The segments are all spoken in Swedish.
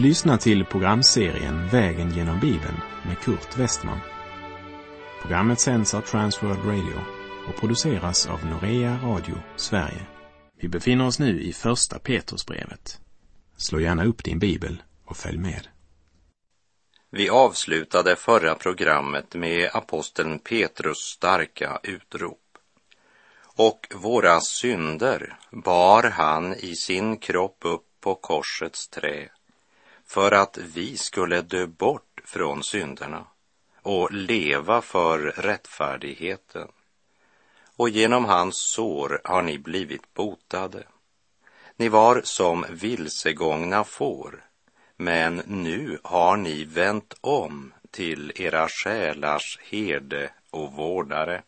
Du lyssnar till programserien Vägen genom Bibeln med Kurt Westman. Programmet sänds av Transworld Radio och produceras av Norea Radio Sverige. Vi befinner oss nu i Första Petrusbrevet. Slå gärna upp din bibel och följ med. Vi avslutade förra programmet med aposteln Petrus starka utrop. Och våra synder bar han i sin kropp upp på korsets trä för att vi skulle dö bort från synderna och leva för rättfärdigheten. Och genom hans sår har ni blivit botade. Ni var som vilsegångna får, men nu har ni vänt om till era själars herde och vårdare.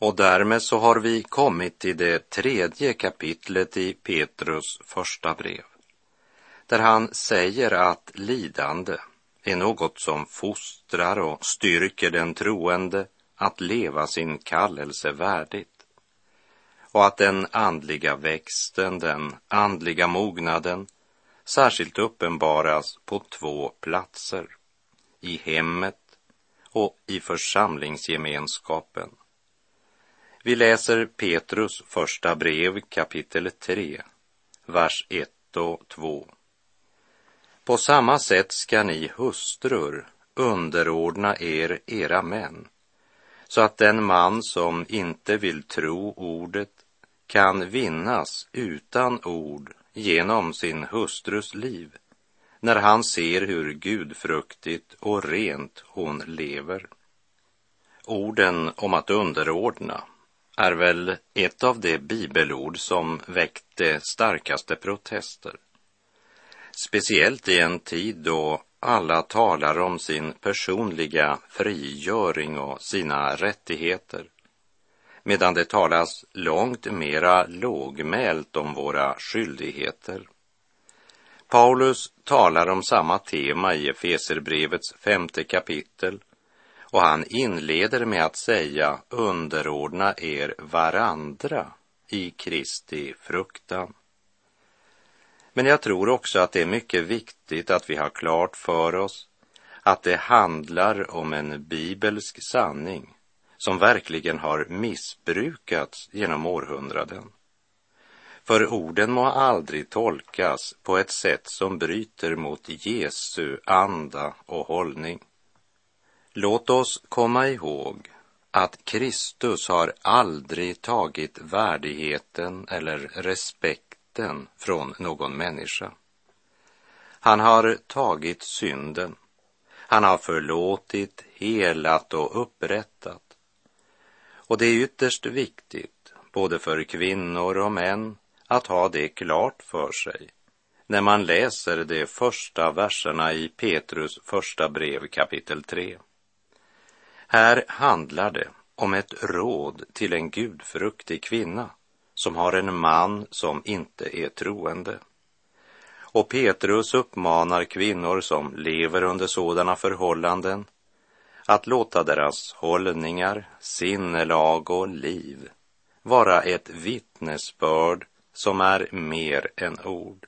Och därmed så har vi kommit till det tredje kapitlet i Petrus första brev, där han säger att lidande är något som fostrar och styrker den troende att leva sin kallelse värdigt och att den andliga växten, den andliga mognaden särskilt uppenbaras på två platser, i hemmet och i församlingsgemenskapen. Vi läser Petrus första brev kapitel 3, vers 1 och 2. På samma sätt ska ni hustrur underordna er era män, så att den man som inte vill tro ordet kan vinnas utan ord genom sin hustrus liv, när han ser hur gudfruktigt och rent hon lever. Orden om att underordna är väl ett av de bibelord som väckte starkaste protester. Speciellt i en tid då alla talar om sin personliga frigöring och sina rättigheter, medan det talas långt mera lågmält om våra skyldigheter. Paulus talar om samma tema i Efeserbrevets femte kapitel och han inleder med att säga underordna er varandra i Kristi fruktan. Men jag tror också att det är mycket viktigt att vi har klart för oss att det handlar om en bibelsk sanning som verkligen har missbrukats genom århundraden. För orden må aldrig tolkas på ett sätt som bryter mot Jesu anda och hållning. Låt oss komma ihåg att Kristus har aldrig tagit värdigheten eller respekten från någon människa. Han har tagit synden. Han har förlåtit, helat och upprättat. Och det är ytterst viktigt, både för kvinnor och män, att ha det klart för sig när man läser de första verserna i Petrus första brev kapitel 3. Här handlar det om ett råd till en gudfruktig kvinna som har en man som inte är troende. Och Petrus uppmanar kvinnor som lever under sådana förhållanden att låta deras hållningar, sinnelag och liv vara ett vittnesbörd som är mer än ord.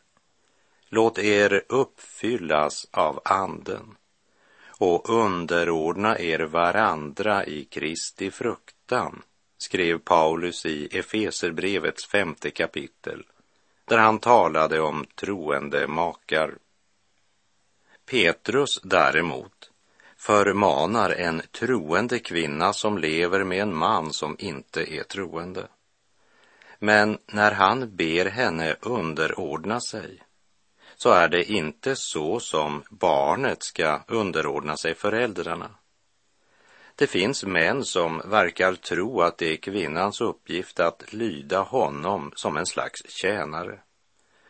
Låt er uppfyllas av anden och underordna er varandra i Kristi fruktan, skrev Paulus i Efeserbrevets femte kapitel, där han talade om troende makar. Petrus däremot förmanar en troende kvinna som lever med en man som inte är troende. Men när han ber henne underordna sig så är det inte så som barnet ska underordna sig föräldrarna. Det finns män som verkar tro att det är kvinnans uppgift att lyda honom som en slags tjänare.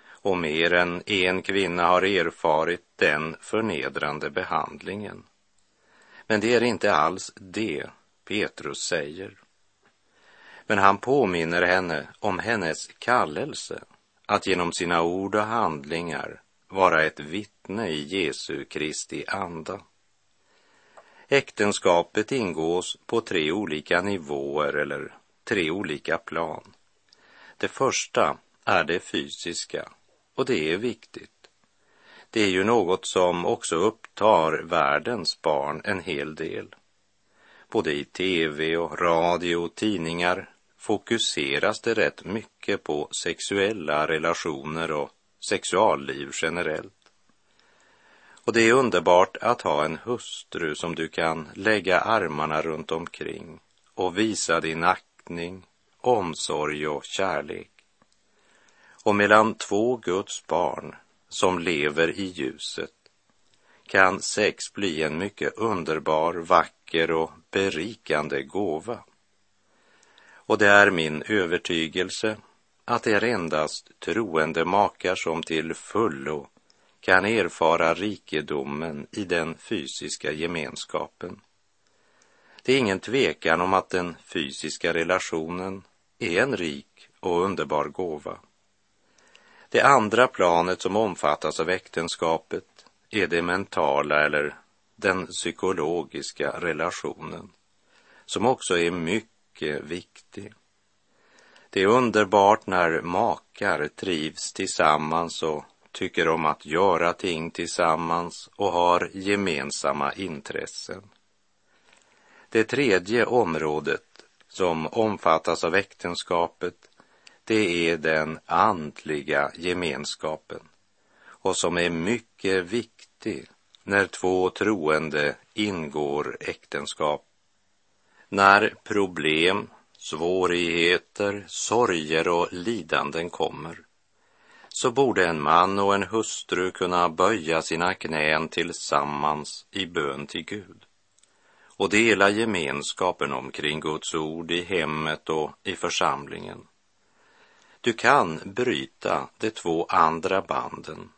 Och mer än en kvinna har erfarit den förnedrande behandlingen. Men det är inte alls det Petrus säger. Men han påminner henne om hennes kallelse att genom sina ord och handlingar vara ett vittne i Jesu Kristi anda. Äktenskapet ingås på tre olika nivåer eller tre olika plan. Det första är det fysiska och det är viktigt. Det är ju något som också upptar världens barn en hel del. Både i tv och radio och tidningar fokuseras det rätt mycket på sexuella relationer och sexualliv generellt. Och det är underbart att ha en hustru som du kan lägga armarna runt omkring och visa din aktning, omsorg och kärlek. Och mellan två Guds barn som lever i ljuset kan sex bli en mycket underbar, vacker och berikande gåva. Och det är min övertygelse att det är endast troende makar som till fullo kan erfara rikedomen i den fysiska gemenskapen. Det är ingen tvekan om att den fysiska relationen är en rik och underbar gåva. Det andra planet som omfattas av äktenskapet är det mentala eller den psykologiska relationen, som också är mycket viktig. Det är underbart när makar trivs tillsammans och tycker om att göra ting tillsammans och har gemensamma intressen. Det tredje området som omfattas av äktenskapet, det är den andliga gemenskapen och som är mycket viktig när två troende ingår äktenskap. När problem, svårigheter, sorger och lidanden kommer så borde en man och en hustru kunna böja sina knän tillsammans i bön till Gud och dela gemenskapen omkring Guds ord i hemmet och i församlingen. Du kan bryta de två andra banden,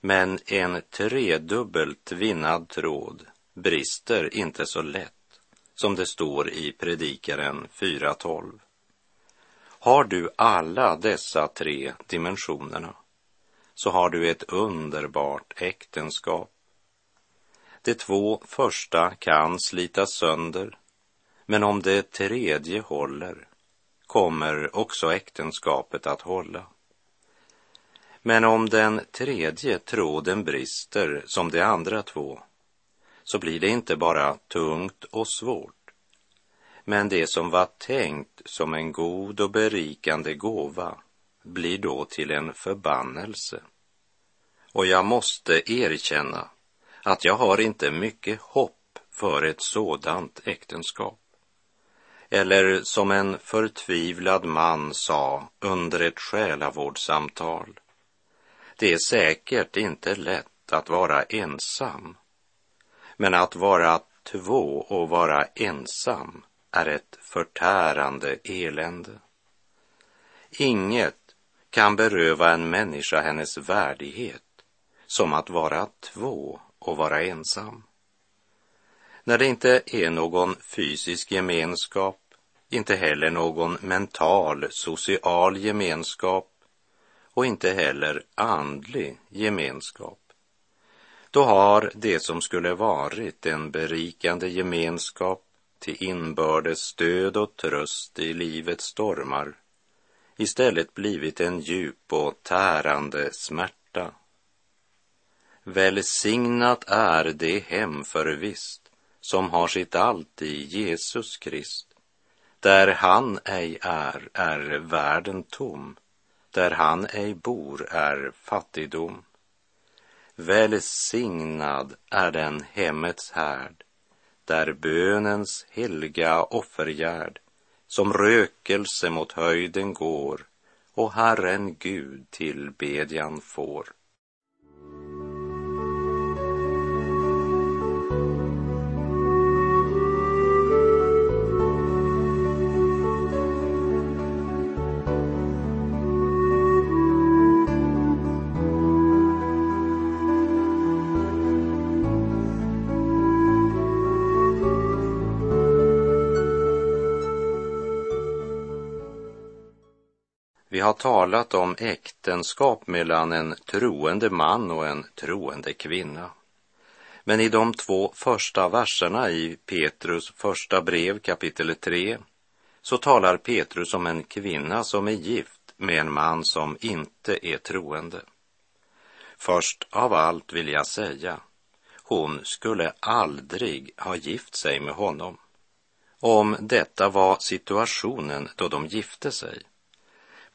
men en tredubbelt tvinnad tråd brister inte så lätt som det står i Predikaren 4.12. Har du alla dessa tre dimensionerna så har du ett underbart äktenskap. De två första kan slitas sönder, men om det tredje håller kommer också äktenskapet att hålla. Men om den tredje tråden brister som de andra två, så blir det inte bara tungt och svårt, men det som var tänkt som en god och berikande gåva blir då till en förbannelse. Och jag måste erkänna att jag har inte mycket hopp för ett sådant äktenskap. Eller som en förtvivlad man sa under ett själavårdssamtal. Det är säkert inte lätt att vara ensam. Men att vara två och vara ensam är ett förtärande elände. Inget kan beröva en människa hennes värdighet som att vara två och vara ensam. När det inte är någon fysisk gemenskap, inte heller någon mental, social gemenskap och inte heller andlig gemenskap, då har det som skulle varit en berikande gemenskap till inbördes stöd och tröst i livets stormar istället blivit en djup och tärande smärta. Välsignat är det hem förvisst som har sitt allt i Jesus Krist. Där han ej är, är världen tom. Där han ej bor är fattigdom. Välsignad är den hemmets härd där bönens helga offergärd som rökelse mot höjden går och Herren Gud till bedjan får. Vi har talat om äktenskap mellan en troende man och en troende kvinna. Men i de två första verserna i Petrus första brev kapitel 3 så talar Petrus om en kvinna som är gift med en man som inte är troende. Först av allt vill jag säga, hon skulle aldrig ha gift sig med honom. Om detta var situationen då de gifte sig.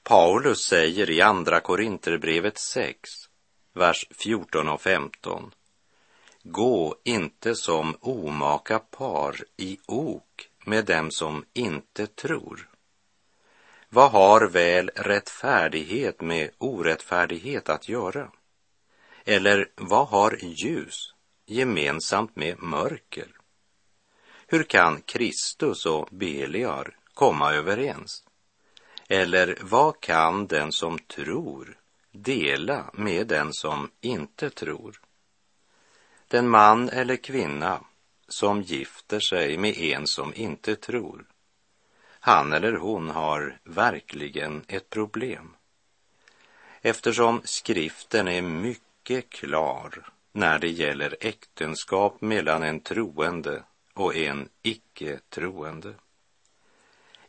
Paulus säger i Andra Korinterbrevet 6, vers 14 och 15. Gå inte som omaka par i ok med dem som inte tror. Vad har väl rättfärdighet med orättfärdighet att göra? Eller vad har ljus gemensamt med mörker? Hur kan Kristus och Beliar komma överens? Eller vad kan den som tror dela med den som inte tror? Den man eller kvinna som gifter sig med en som inte tror, han eller hon har verkligen ett problem. Eftersom skriften är mycket klar när det gäller äktenskap mellan en troende och en icke-troende.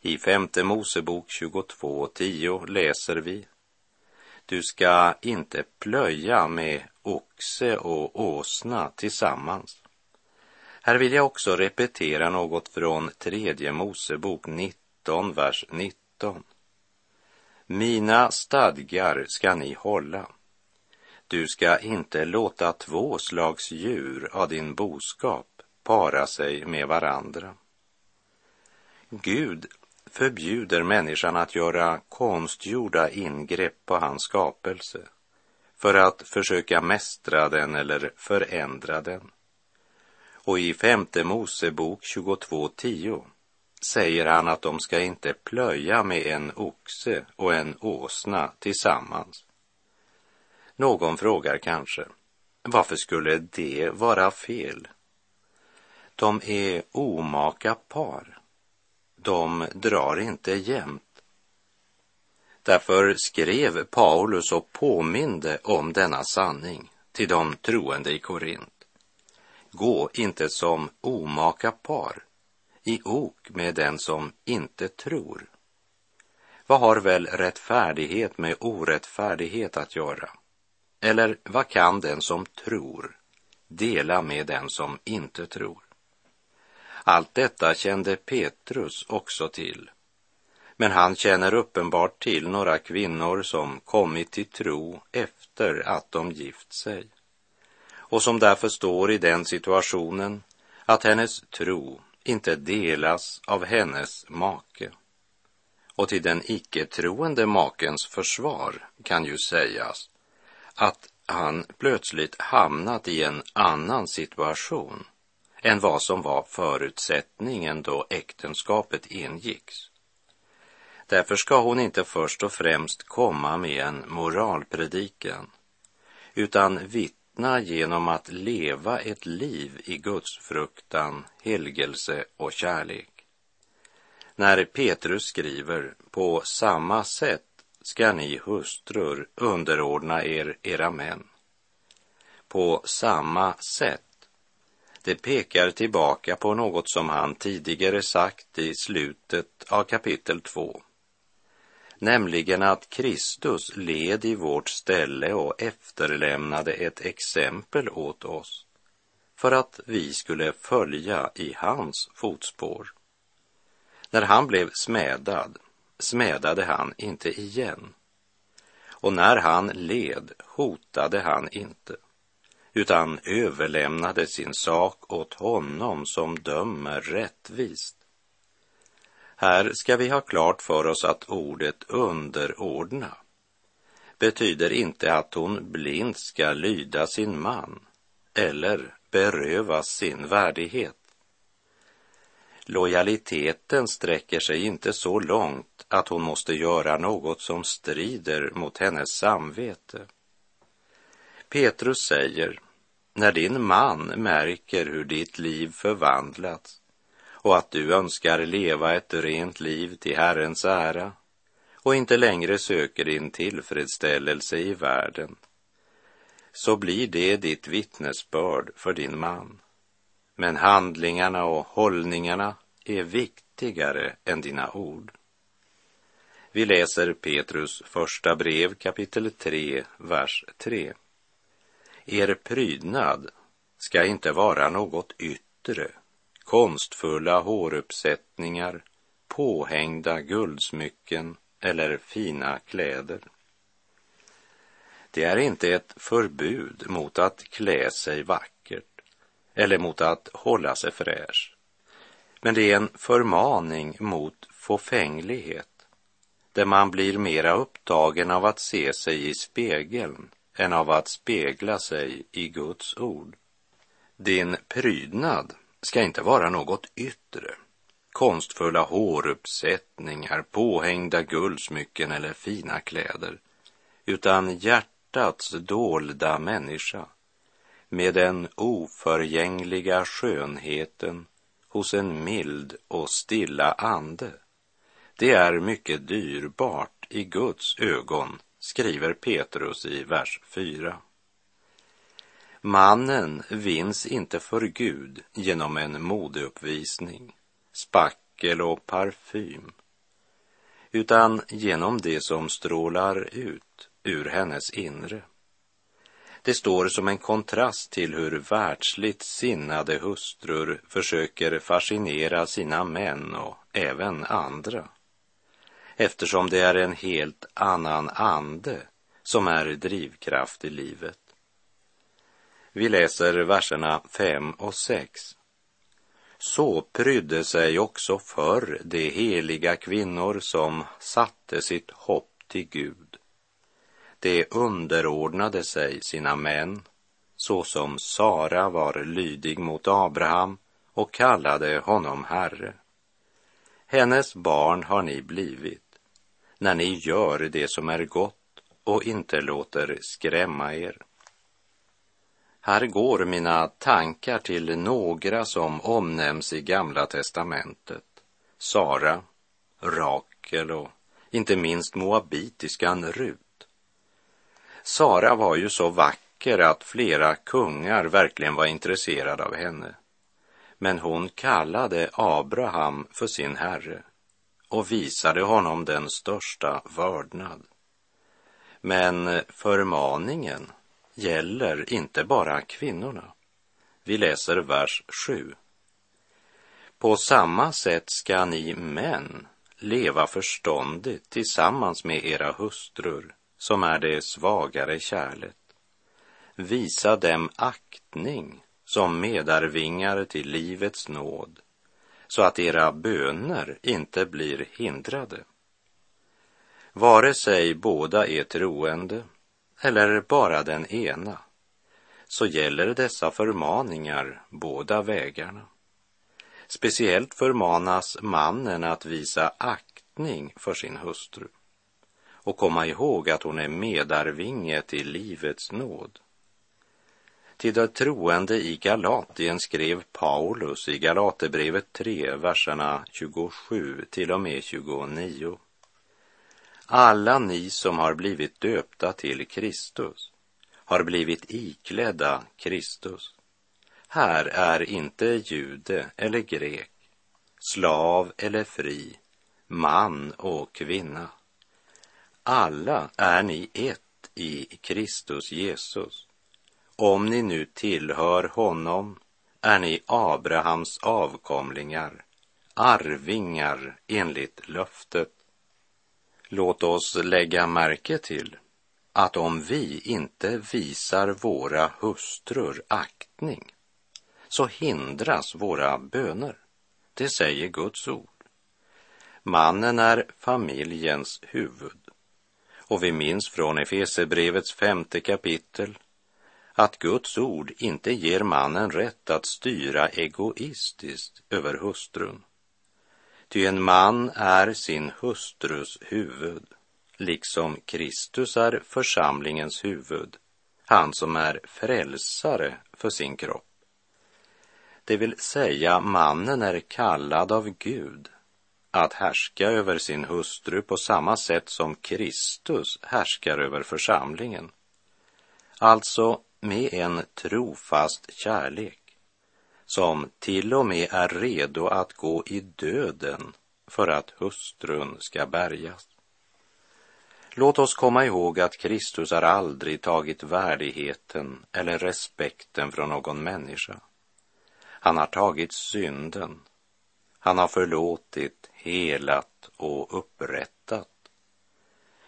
I femte Mosebok 22.10 läser vi Du ska inte plöja med oxe och åsna tillsammans. Här vill jag också repetera något från tredje Mosebok 19, vers 19. Mina stadgar ska ni hålla. Du ska inte låta två slags djur av din boskap para sig med varandra. Gud förbjuder människan att göra konstgjorda ingrepp på hans skapelse för att försöka mästra den eller förändra den. Och i femte Mosebok 22.10 säger han att de ska inte plöja med en oxe och en åsna tillsammans. Någon frågar kanske, varför skulle det vara fel? De är omaka par. De drar inte jämnt. Därför skrev Paulus och påminde om denna sanning till de troende i Korint. Gå inte som omaka par i ok med den som inte tror. Vad har väl rättfärdighet med orättfärdighet att göra? Eller vad kan den som tror dela med den som inte tror? Allt detta kände Petrus också till. Men han känner uppenbart till några kvinnor som kommit till tro efter att de gift sig och som därför står i den situationen att hennes tro inte delas av hennes make. Och till den icke-troende makens försvar kan ju sägas att han plötsligt hamnat i en annan situation än vad som var förutsättningen då äktenskapet ingicks. Därför ska hon inte först och främst komma med en moralpredikan, utan vittna genom att leva ett liv i Guds fruktan, helgelse och kärlek. När Petrus skriver på samma sätt ska ni hustrur underordna er era män. På samma sätt det pekar tillbaka på något som han tidigare sagt i slutet av kapitel 2. Nämligen att Kristus led i vårt ställe och efterlämnade ett exempel åt oss för att vi skulle följa i hans fotspår. När han blev smädad smädade han inte igen. Och när han led hotade han inte utan överlämnade sin sak åt honom som dömer rättvist. Här ska vi ha klart för oss att ordet underordna betyder inte att hon blint ska lyda sin man eller berövas sin värdighet. Lojaliteten sträcker sig inte så långt att hon måste göra något som strider mot hennes samvete. Petrus säger när din man märker hur ditt liv förvandlats och att du önskar leva ett rent liv till Herrens ära och inte längre söker din tillfredsställelse i världen, så blir det ditt vittnesbörd för din man. Men handlingarna och hållningarna är viktigare än dina ord. Vi läser Petrus första brev kapitel 3, vers 3. Er prydnad ska inte vara något yttre, konstfulla håruppsättningar, påhängda guldsmycken eller fina kläder. Det är inte ett förbud mot att klä sig vackert eller mot att hålla sig fräsch. Men det är en förmaning mot fåfänglighet där man blir mera upptagen av att se sig i spegeln än av att spegla sig i Guds ord. Din prydnad ska inte vara något yttre, konstfulla håruppsättningar, påhängda guldsmycken eller fina kläder, utan hjärtats dolda människa med den oförgängliga skönheten hos en mild och stilla ande. Det är mycket dyrbart i Guds ögon, skriver Petrus i vers 4. Mannen vinns inte för Gud genom en modeuppvisning, spackel och parfym, utan genom det som strålar ut ur hennes inre. Det står som en kontrast till hur världsligt sinnade hustrur försöker fascinera sina män och även andra. Eftersom det är en helt annan ande som är drivkraft i livet. Vi läser verserna 5 och 6. Så prydde sig också förr de heliga kvinnor som satte sitt hopp till Gud. De underordnade sig sina män, såsom Sara var lydig mot Abraham och kallade honom herre. Hennes barn har ni blivit när ni gör det som är gott och inte låter skrämma er. Här går mina tankar till några som omnämns i Gamla testamentet. Sara, Rakel och inte minst moabitiskan Rut. Sara var ju så vacker att flera kungar verkligen var intresserade av henne. Men hon kallade Abraham för sin herre och visade honom den största vördnad. Men förmaningen gäller inte bara kvinnorna. Vi läser vers 7. På samma sätt ska ni män leva förståndigt tillsammans med era hustrur som är det svagare kärlet. Visa dem aktning som medarvingar till livets nåd så att era böner inte blir hindrade. Vare sig båda är troende eller bara den ena, så gäller dessa förmaningar båda vägarna. Speciellt förmanas mannen att visa aktning för sin hustru och komma ihåg att hon är medarvinge till livets nåd. Till de troende i Galatien skrev Paulus i Galaterbrevet 3, verserna 27 till och med 29 alla ni som har blivit döpta till Kristus har blivit iklädda Kristus. Här är inte jude eller grek, slav eller fri, man och kvinna. Alla är ni ett i Kristus Jesus. Om ni nu tillhör honom är ni Abrahams avkomlingar, arvingar enligt löftet. Låt oss lägga märke till att om vi inte visar våra hustrur aktning så hindras våra böner. Det säger Guds ord. Mannen är familjens huvud. Och vi minns från Efesebrevets femte kapitel att Guds ord inte ger mannen rätt att styra egoistiskt över hustrun. Ty en man är sin hustrus huvud, liksom Kristus är församlingens huvud, han som är frälsare för sin kropp. Det vill säga, mannen är kallad av Gud att härska över sin hustru på samma sätt som Kristus härskar över församlingen. Alltså med en trofast kärlek som till och med är redo att gå i döden för att hustrun ska bärgas. Låt oss komma ihåg att Kristus har aldrig tagit värdigheten eller respekten från någon människa. Han har tagit synden. Han har förlåtit, helat och upprättat.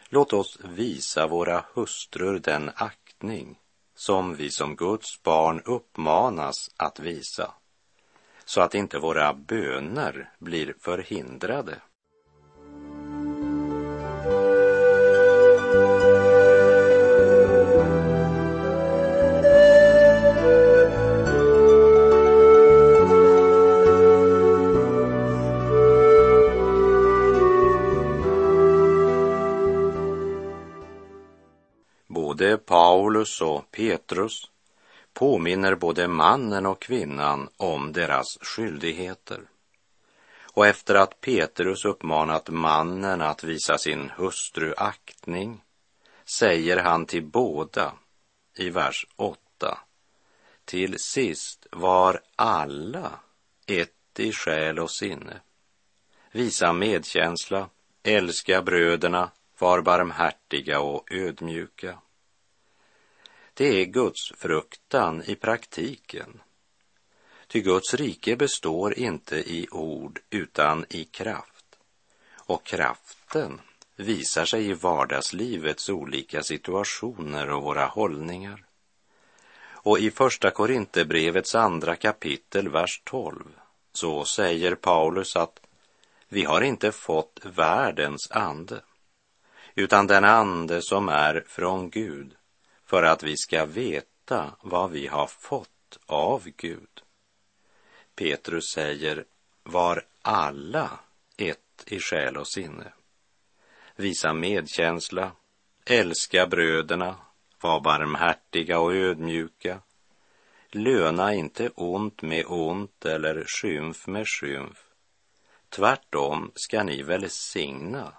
Låt oss visa våra hustrur den aktning som vi som Guds barn uppmanas att visa, så att inte våra böner blir förhindrade. Både Paulus och Petrus påminner både mannen och kvinnan om deras skyldigheter. Och efter att Petrus uppmanat mannen att visa sin hustru aktning säger han till båda i vers 8. Till sist var alla ett i själ och sinne. Visa medkänsla, älska bröderna, var barmhärtiga och ödmjuka. Det är Guds fruktan i praktiken. Ty Guds rike består inte i ord utan i kraft. Och kraften visar sig i vardagslivets olika situationer och våra hållningar. Och i Första Korinthierbrevets andra kapitel, vers 12, så säger Paulus att vi har inte fått världens ande, utan den ande som är från Gud, för att vi ska veta vad vi har fått av Gud. Petrus säger, var alla ett i själ och sinne. Visa medkänsla, älska bröderna, var barmhärtiga och ödmjuka. Löna inte ont med ont eller skymf med skymf. Tvärtom ska ni välsigna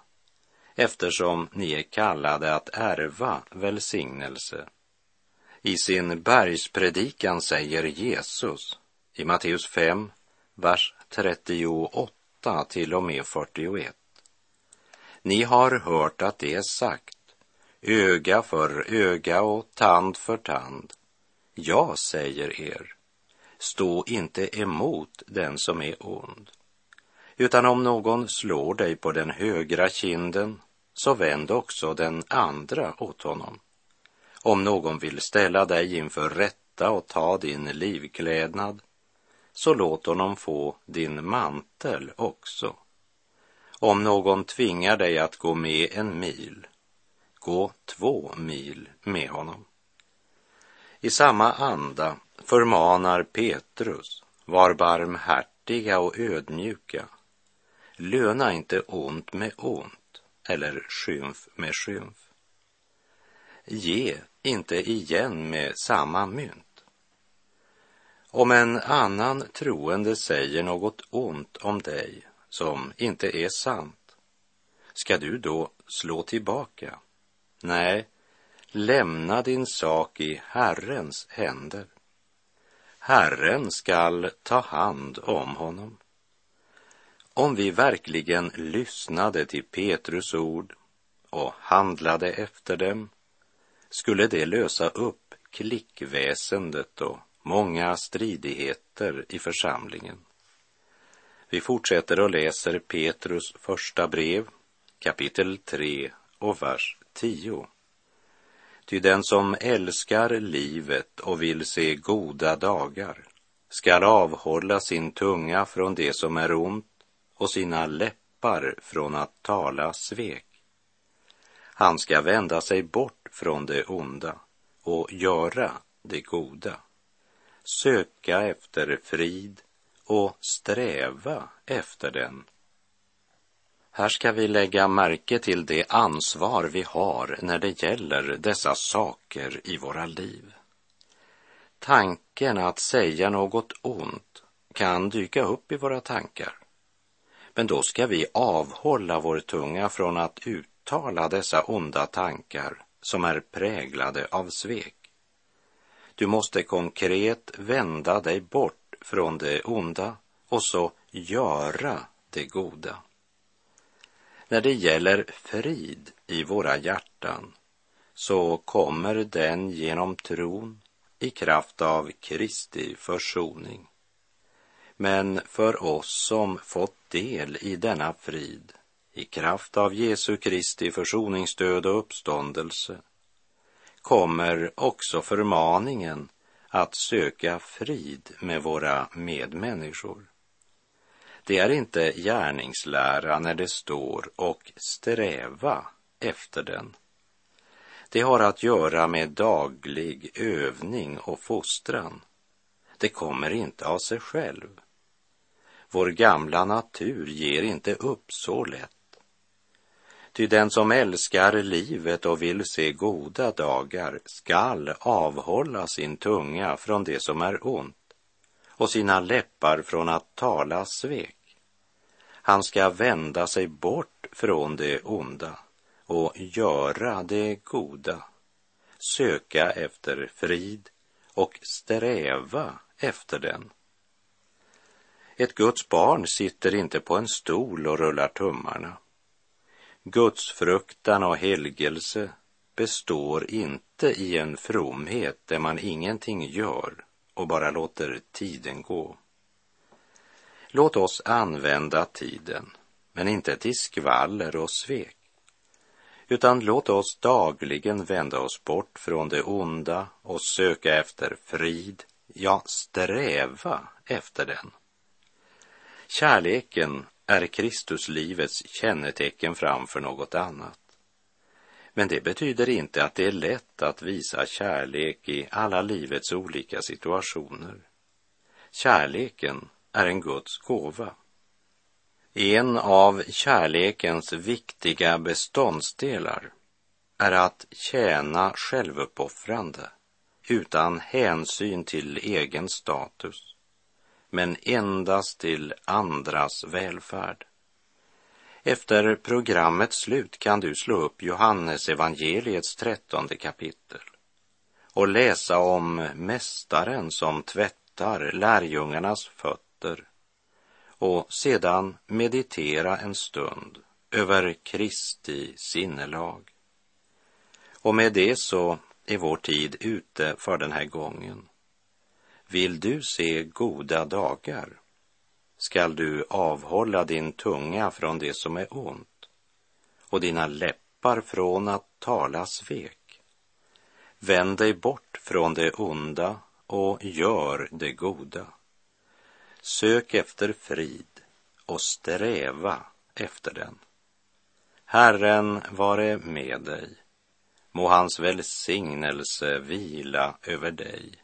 eftersom ni är kallade att ärva välsignelse. I sin bergspredikan säger Jesus i Matteus 5, vers 38 till och med 41. Ni har hört att det är sagt, öga för öga och tand för tand. Jag säger er, stå inte emot den som är ond. Utan om någon slår dig på den högra kinden, så vänd också den andra åt honom. Om någon vill ställa dig inför rätta och ta din livklädnad, så låt honom få din mantel också. Om någon tvingar dig att gå med en mil, gå två mil med honom. I samma anda förmanar Petrus, var barmhärtiga och ödmjuka. Löna inte ont med ont eller skymf med skymf. Ge inte igen med samma mynt. Om en annan troende säger något ont om dig som inte är sant, ska du då slå tillbaka? Nej, lämna din sak i Herrens händer. Herren skall ta hand om honom. Om vi verkligen lyssnade till Petrus ord och handlade efter dem skulle det lösa upp klickväsendet och många stridigheter i församlingen. Vi fortsätter och läser Petrus första brev, kapitel 3 och vers 10. Ty den som älskar livet och vill se goda dagar skall avhålla sin tunga från det som är ont och sina läppar från att tala svek. Han ska vända sig bort från det onda och göra det goda. Söka efter frid och sträva efter den. Här ska vi lägga märke till det ansvar vi har när det gäller dessa saker i våra liv. Tanken att säga något ont kan dyka upp i våra tankar. Men då ska vi avhålla vår tunga från att uttala dessa onda tankar som är präglade av svek. Du måste konkret vända dig bort från det onda och så göra det goda. När det gäller frid i våra hjärtan så kommer den genom tron i kraft av Kristi försoning. Men för oss som fått del i denna frid i kraft av Jesu Kristi försoningsdöd och uppståndelse kommer också förmaningen att söka frid med våra medmänniskor. Det är inte gärningslära när det står och sträva efter den. Det har att göra med daglig övning och fostran. Det kommer inte av sig själv. Vår gamla natur ger inte upp så lätt. Ty den som älskar livet och vill se goda dagar skall avhålla sin tunga från det som är ont och sina läppar från att tala svek. Han ska vända sig bort från det onda och göra det goda, söka efter frid och sträva efter den. Ett Guds barn sitter inte på en stol och rullar tummarna. Guds fruktan och helgelse består inte i en fromhet där man ingenting gör och bara låter tiden gå. Låt oss använda tiden, men inte till skvaller och svek, utan låt oss dagligen vända oss bort från det onda och söka efter frid, ja, sträva efter den. Kärleken är Kristuslivets kännetecken framför något annat. Men det betyder inte att det är lätt att visa kärlek i alla livets olika situationer. Kärleken är en Guds gåva. En av kärlekens viktiga beståndsdelar är att tjäna självuppoffrande utan hänsyn till egen status men endast till andras välfärd. Efter programmets slut kan du slå upp Johannes evangeliets trettonde kapitel och läsa om mästaren som tvättar lärjungarnas fötter och sedan meditera en stund över Kristi sinnelag. Och med det så är vår tid ute för den här gången. Vill du se goda dagar skall du avhålla din tunga från det som är ont och dina läppar från att tala svek. Vänd dig bort från det onda och gör det goda. Sök efter frid och sträva efter den. Herren vare med dig. Må hans välsignelse vila över dig.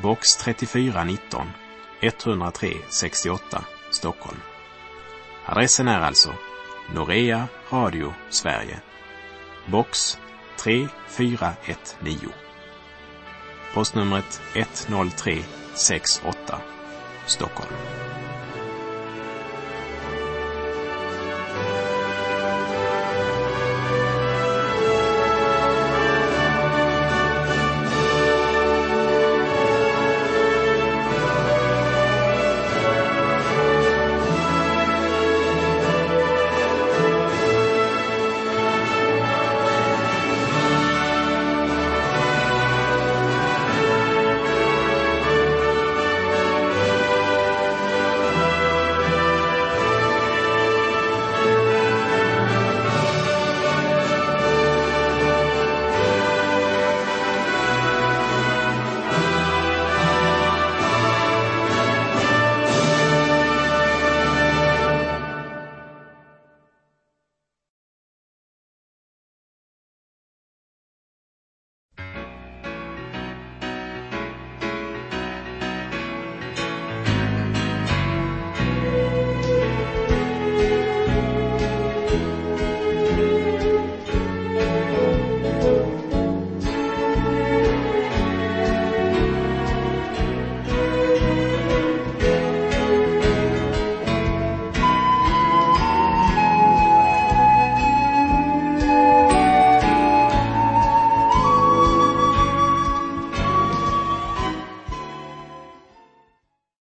box 3419 103 68 Stockholm. Adressen är alltså Norea Radio Sverige box 3419 Postnumret 10368 Stockholm.